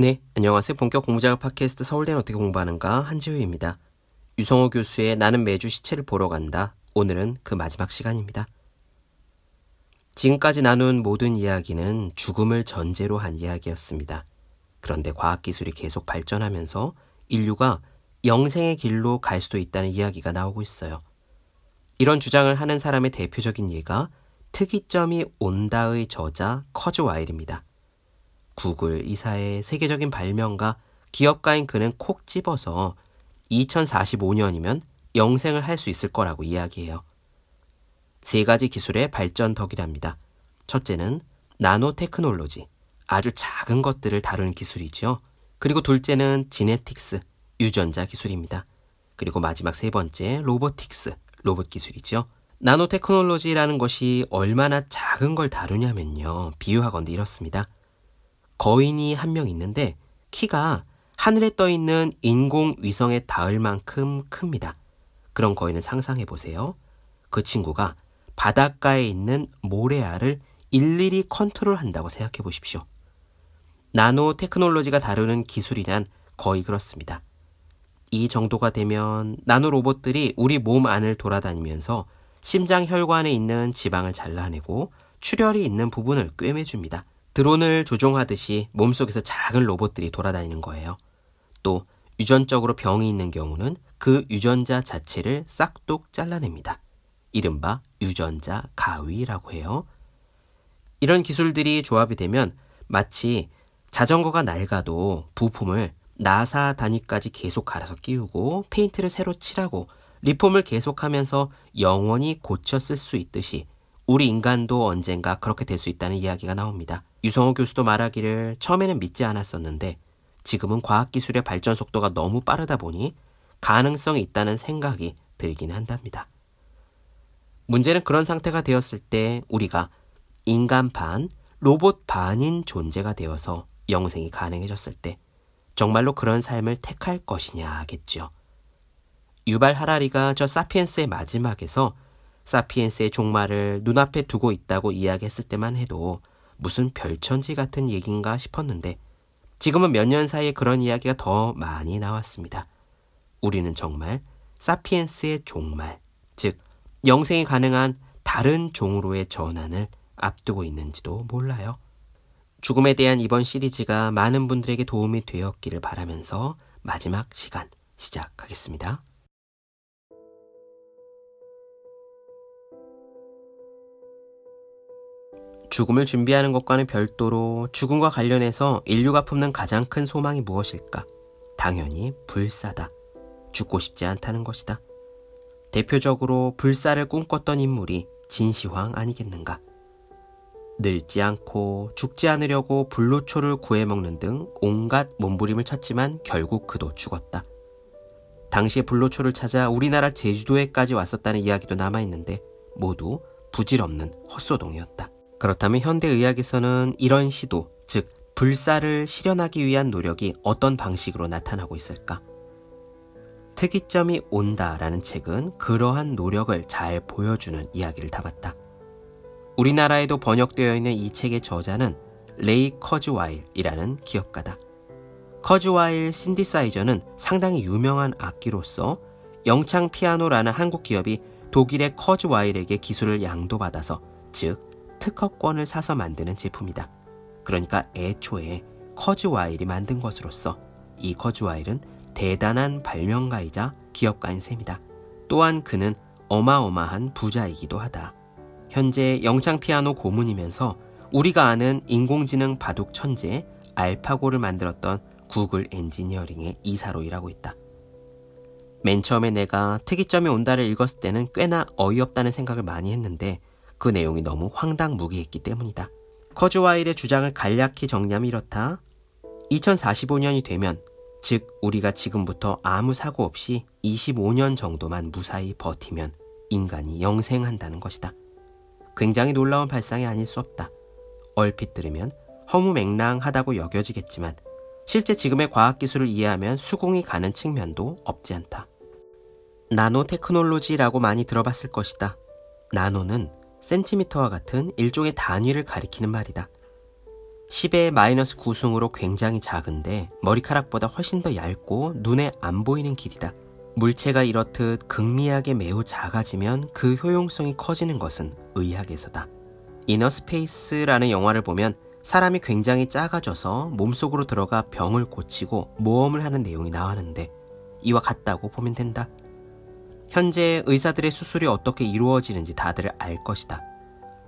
네, 안녕하세요. 본격 공부작업 팟캐스트 서울대는 어떻게 공부하는가 한지우입니다. 유성호 교수의 나는 매주 시체를 보러 간다. 오늘은 그 마지막 시간입니다. 지금까지 나눈 모든 이야기는 죽음을 전제로 한 이야기였습니다. 그런데 과학기술이 계속 발전하면서 인류가 영생의 길로 갈 수도 있다는 이야기가 나오고 있어요. 이런 주장을 하는 사람의 대표적인 예가 특이점이 온다의 저자 커즈 와일입니다. 구글 이사의 세계적인 발명가 기업가인 그는 콕 집어서 2045년이면 영생을 할 수 있을 거라고 이야기해요. 세 가지 기술의 발전 덕이랍니다. 첫째는 나노 테크놀로지, 아주 작은 것들을 다루는 기술이지요. 그리고 둘째는 genetics, 유전자 기술입니다. 그리고 마지막 세 번째 robotics, 로봇 기술이죠. 나노 테크놀로지라는 것이 얼마나 작은 걸 다루냐면요. 비유하건대 이렇습니다. 거인이 한 명 있는데 키가 하늘에 떠 있는 인공 위성에 닿을 만큼 큽니다. 그런 거인을 상상해 보세요. 그 친구가 바닷가에 있는 모래알을 일일이 컨트롤 한다고 생각해 보십시오. 나노 테크놀로지가 다루는 기술이란 거의 그렇습니다. 이 정도가 되면 나노 로봇들이 우리 몸 안을 돌아다니면서 심장 혈관에 있는 지방을 잘라내고 출혈이 있는 부분을 꿰매줍니다. 드론을 조종하듯이 몸속에서 작은 로봇들이 돌아다니는 거예요. 또 유전적으로 병이 있는 경우는 그 유전자 자체를 싹둑 잘라냅니다. 이른바 유전자 가위라고 해요. 이런 기술들이 조합이 되면 마치 자전거가 낡아도 부품을 나사 단위까지 계속 갈아서 끼우고 페인트를 새로 칠하고 리폼을 계속하면서 영원히 고쳐 쓸 수 있듯이 우리 인간도 언젠가 그렇게 될 수 있다는 이야기가 나옵니다. 유성호 교수도 말하기를 처음에는 믿지 않았었는데 지금은 과학기술의 발전 속도가 너무 빠르다 보니 가능성이 있다는 생각이 들긴 한답니다. 문제는 그런 상태가 되었을 때 우리가 인간 반, 로봇 반인 존재가 되어서 영생이 가능해졌을 때 정말로 그런 삶을 택할 것이냐겠죠. 유발 하라리가 저 사피엔스의 마지막에서 사피엔스의 종말을 눈앞에 두고 있다고 이야기했을 때만 해도 무슨 별천지 같은 얘기인가 싶었는데 지금은 몇 년 사이에 그런 이야기가 더 많이 나왔습니다. 우리는 정말 사피엔스의 종말, 즉 영생이 가능한 다른 종으로의 전환을 앞두고 있는지도 몰라요. 죽음에 대한 이번 시리즈가 많은 분들에게 도움이 되었기를 바라면서 마지막 시간 시작하겠습니다. 죽음을 준비하는 것과는 별도로 죽음과 관련해서 인류가 품는 가장 큰 소망이 무엇일까? 당연히 불사다. 죽고 싶지 않다는 것이다. 대표적으로 불사를 꿈꿨던 인물이 진시황 아니겠는가? 늙지 않고 죽지 않으려고 불로초를 구해먹는 등 온갖 몸부림을 쳤지만 결국 그도 죽었다. 당시에 불로초를 찾아 우리나라 제주도에까지 왔었다는 이야기도 남아있는데 모두 부질없는 헛소동이었다. 그렇다면 현대의학에서는 이런 시도, 즉 불사를 실현하기 위한 노력이 어떤 방식으로 나타나고 있을까? 특이점이 온다라는 책은 그러한 노력을 잘 보여주는 이야기를 담았다. 우리나라에도 번역되어 있는 이 책의 저자는 레이 커즈와일이라는 기업가다. 커즈와일 신디사이저는 상당히 유명한 악기로서 영창 피아노라는 한국 기업이 독일의 커즈와일에게 기술을 양도받아서 즉 특허권을 사서 만드는 제품이다. 그러니까 애초에 커즈와일이 만든 것으로서 이 커즈와일은 대단한 발명가이자 기업가인 셈이다. 또한 그는 어마어마한 부자이기도 하다. 현재 영창 피아노 고문이면서 우리가 아는 인공지능 바둑 천재 알파고를 만들었던 구글 엔지니어링의 이사로 일하고 있다. 맨 처음에 내가 특이점이 온다를 읽었을 때는 꽤나 어이없다는 생각을 많이 했는데 그 내용이 너무 황당무계했기 때문이다. 커즈와일의 주장을 간략히 정리하면 이렇다. 2045년이 되면 즉 우리가 지금부터 아무 사고 없이 25년 정도만 무사히 버티면 인간이 영생한다는 것이다. 굉장히 놀라운 발상이 아닐 수 없다. 얼핏 들으면 허무맹랑하다고 여겨지겠지만 실제 지금의 과학기술을 이해하면 수긍이 가는 측면도 없지 않다. 나노 테크놀로지라고 많이 들어봤을 것이다. 나노는 센티미터와 같은 일종의 단위를 가리키는 말이다. 10의 마이너스 9승으로 굉장히 작은데 머리카락보다 훨씬 더 얇고 눈에 안 보이는 길이다. 물체가 이렇듯 극미하게 매우 작아지면 그 효용성이 커지는 것은 의학에서다. 이너스페이스라는 영화를 보면 사람이 굉장히 작아져서 몸속으로 들어가 병을 고치고 모험을 하는 내용이 나왔는데 이와 같다고 보면 된다. 현재 의사들의 수술이 어떻게 이루어지는지 다들 알 것이다.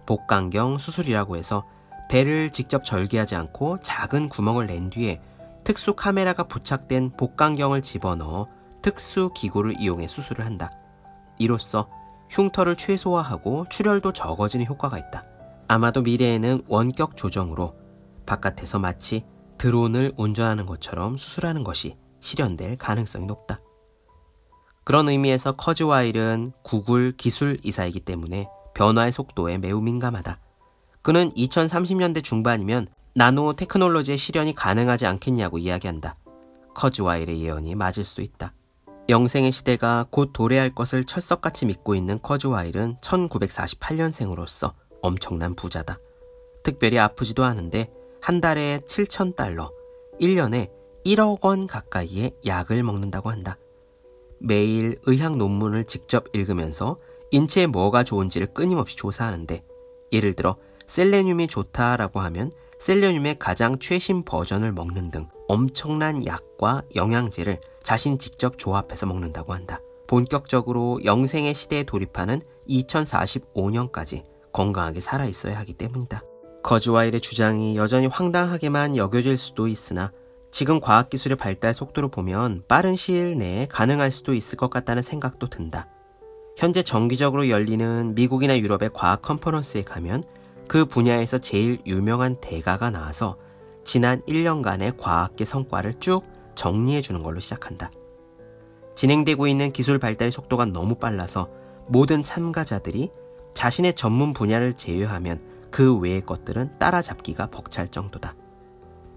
복강경 수술이라고 해서 배를 직접 절개하지 않고 작은 구멍을 낸 뒤에 특수 카메라가 부착된 복강경을 집어넣어 특수 기구를 이용해 수술을 한다. 이로써 흉터를 최소화하고 출혈도 적어지는 효과가 있다. 아마도 미래에는 원격 조정으로 바깥에서 마치 드론을 운전하는 것처럼 수술하는 것이 실현될 가능성이 높다. 그런 의미에서 커즈와일은 구글 기술 이사이기 때문에 변화의 속도에 매우 민감하다. 그는 2030년대 중반이면 나노 테크놀로지의 실현이 가능하지 않겠냐고 이야기한다. 커즈와일의 예언이 맞을 수도 있다. 영생의 시대가 곧 도래할 것을 철석같이 믿고 있는 커즈와일은 1948년생으로서 엄청난 부자다. 특별히 아프지도 않은데 한 달에 7천 달러, 1년에 1억 원 가까이의 약을 먹는다고 한다. 매일 의학 논문을 직접 읽으면서 인체에 뭐가 좋은지를 끊임없이 조사하는데 예를 들어 셀레늄이 좋다라고 하면 셀레늄의 가장 최신 버전을 먹는 등 엄청난 약과 영양제를 자신 직접 조합해서 먹는다고 한다. 본격적으로 영생의 시대에 돌입하는 2045년까지 건강하게 살아 있어야 하기 때문이다. 거즈와일의 주장이 여전히 황당하게만 여겨질 수도 있으나 지금 과학기술의 발달 속도로 보면 빠른 시일 내에 가능할 수도 있을 것 같다는 생각도 든다. 현재 정기적으로 열리는 미국이나 유럽의 과학 컨퍼런스에 가면 그 분야에서 제일 유명한 대가가 나와서 지난 1년간의 과학계 성과를 쭉 정리해 주는 걸로 시작한다. 진행되고 있는 기술 발달 속도가 너무 빨라서 모든 참가자들이 자신의 전문 분야를 제외하면 그 외의 것들은 따라잡기가 벅찰 정도다.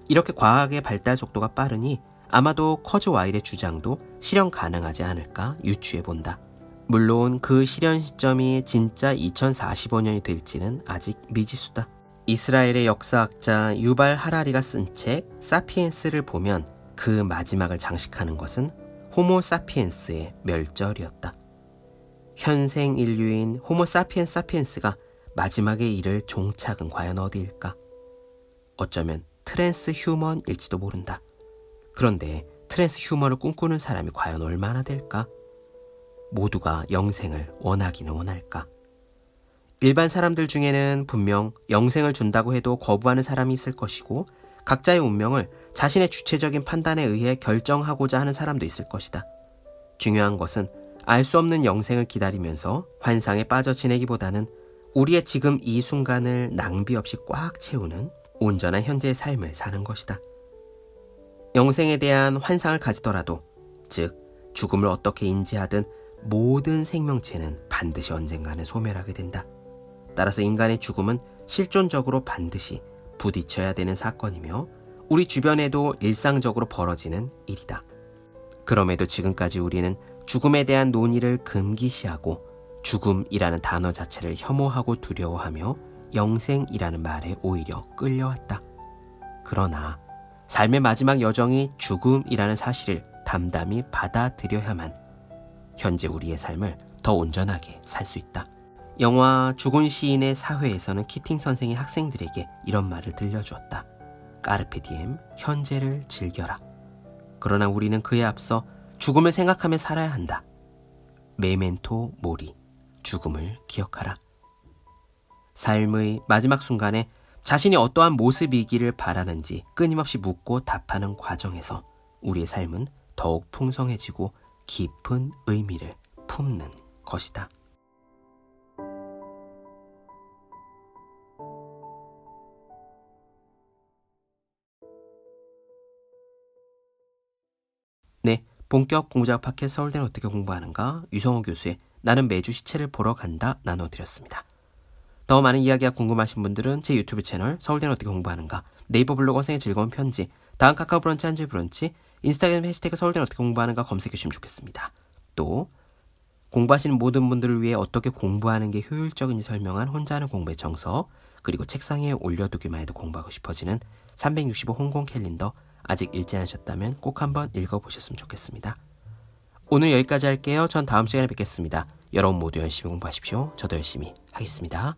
이렇게 과학의 발달 속도가 빠르니 아마도 커즈와일의 주장도 실현 가능하지 않을까 유추해 본다. 물론 그 실현 시점이 진짜 2045년이 될지는 아직 미지수다. 이스라엘의 역사학자 유발 하라리가 쓴 책 사피엔스를 보면 그 마지막을 장식하는 것은 호모 사피엔스의 멸절이었다. 현생 인류인 호모 사피엔스 사피엔스가 마지막에 이를 종착은 과연 어디일까? 어쩌면 transhuman일지도 모른다. 그런데 transhuman을 꿈꾸는 사람이 과연 얼마나 될까? 모두가 영생을 원하기는 원할까? 일반 사람들 중에는 분명 영생을 준다고 해도 거부하는 사람이 있을 것이고 각자의 운명을 자신의 주체적인 판단에 의해 결정하고자 하는 사람도 있을 것이다. 중요한 것은 알 수 없는 영생을 기다리면서 환상에 빠져 지내기보다는 우리의 지금 이 순간을 낭비 없이 꽉 채우는 온전한 현재의 삶을 사는 것이다. 영생에 대한 환상을 가지더라도, 즉, 죽음을 어떻게 인지하든 모든 생명체는 반드시 언젠가는 소멸하게 된다. 따라서 인간의 죽음은 실존적으로 반드시 부딪혀야 되는 사건이며 우리 주변에도 일상적으로 벌어지는 일이다. 그럼에도 지금까지 우리는 죽음에 대한 논의를 금기시하고 죽음이라는 단어 자체를 혐오하고 두려워하며 영생이라는 말에 오히려 끌려왔다. 그러나 삶의 마지막 여정이 죽음이라는 사실을 담담히 받아들여야만 현재 우리의 삶을 더 온전하게 살 수 있다. 영화 죽은 시인의 사회에서는 키팅 선생이 학생들에게 이런 말을 들려주었다. 까르페 디엠, 현재를 즐겨라. 그러나 우리는 그에 앞서 죽음을 생각하며 살아야 한다. 메멘토 모리, 죽음을 기억하라. 삶의 마지막 순간에 자신이 어떠한 모습이기를 바라는지 끊임없이 묻고 답하는 과정에서 우리의 삶은 더욱 풍성해지고 깊은 의미를 품는 것이다. 네, 본격 공작 팟캐스트 서울대는 어떻게 공부하는가 유성호 교수의 나는 매주 시체를 보러 간다 나눠드렸습니다. 더 많은 이야기가 궁금하신 분들은 제 유튜브 채널 서울대는 어떻게 공부하는가 네이버 블로그 생의 즐거운 편지 다음 카카오 브런치 한줄 브런치 인스타그램 해시태그 서울대는 어떻게 공부하는가 검색해 주시면 좋겠습니다. 또 공부하시는 모든 분들을 위해 어떻게 공부하는 게 효율적인지 설명한 혼자 하는 공부의 정석 그리고 책상에 올려두기만 해도 공부하고 싶어지는 365 홍콩 캘린더 아직 읽지 않으셨다면 꼭 한번 읽어보셨으면 좋겠습니다. 오늘 여기까지 할게요. 전 다음 시간에 뵙겠습니다. 여러분 모두 열심히 공부하십시오. 저도 열심히 하겠습니다.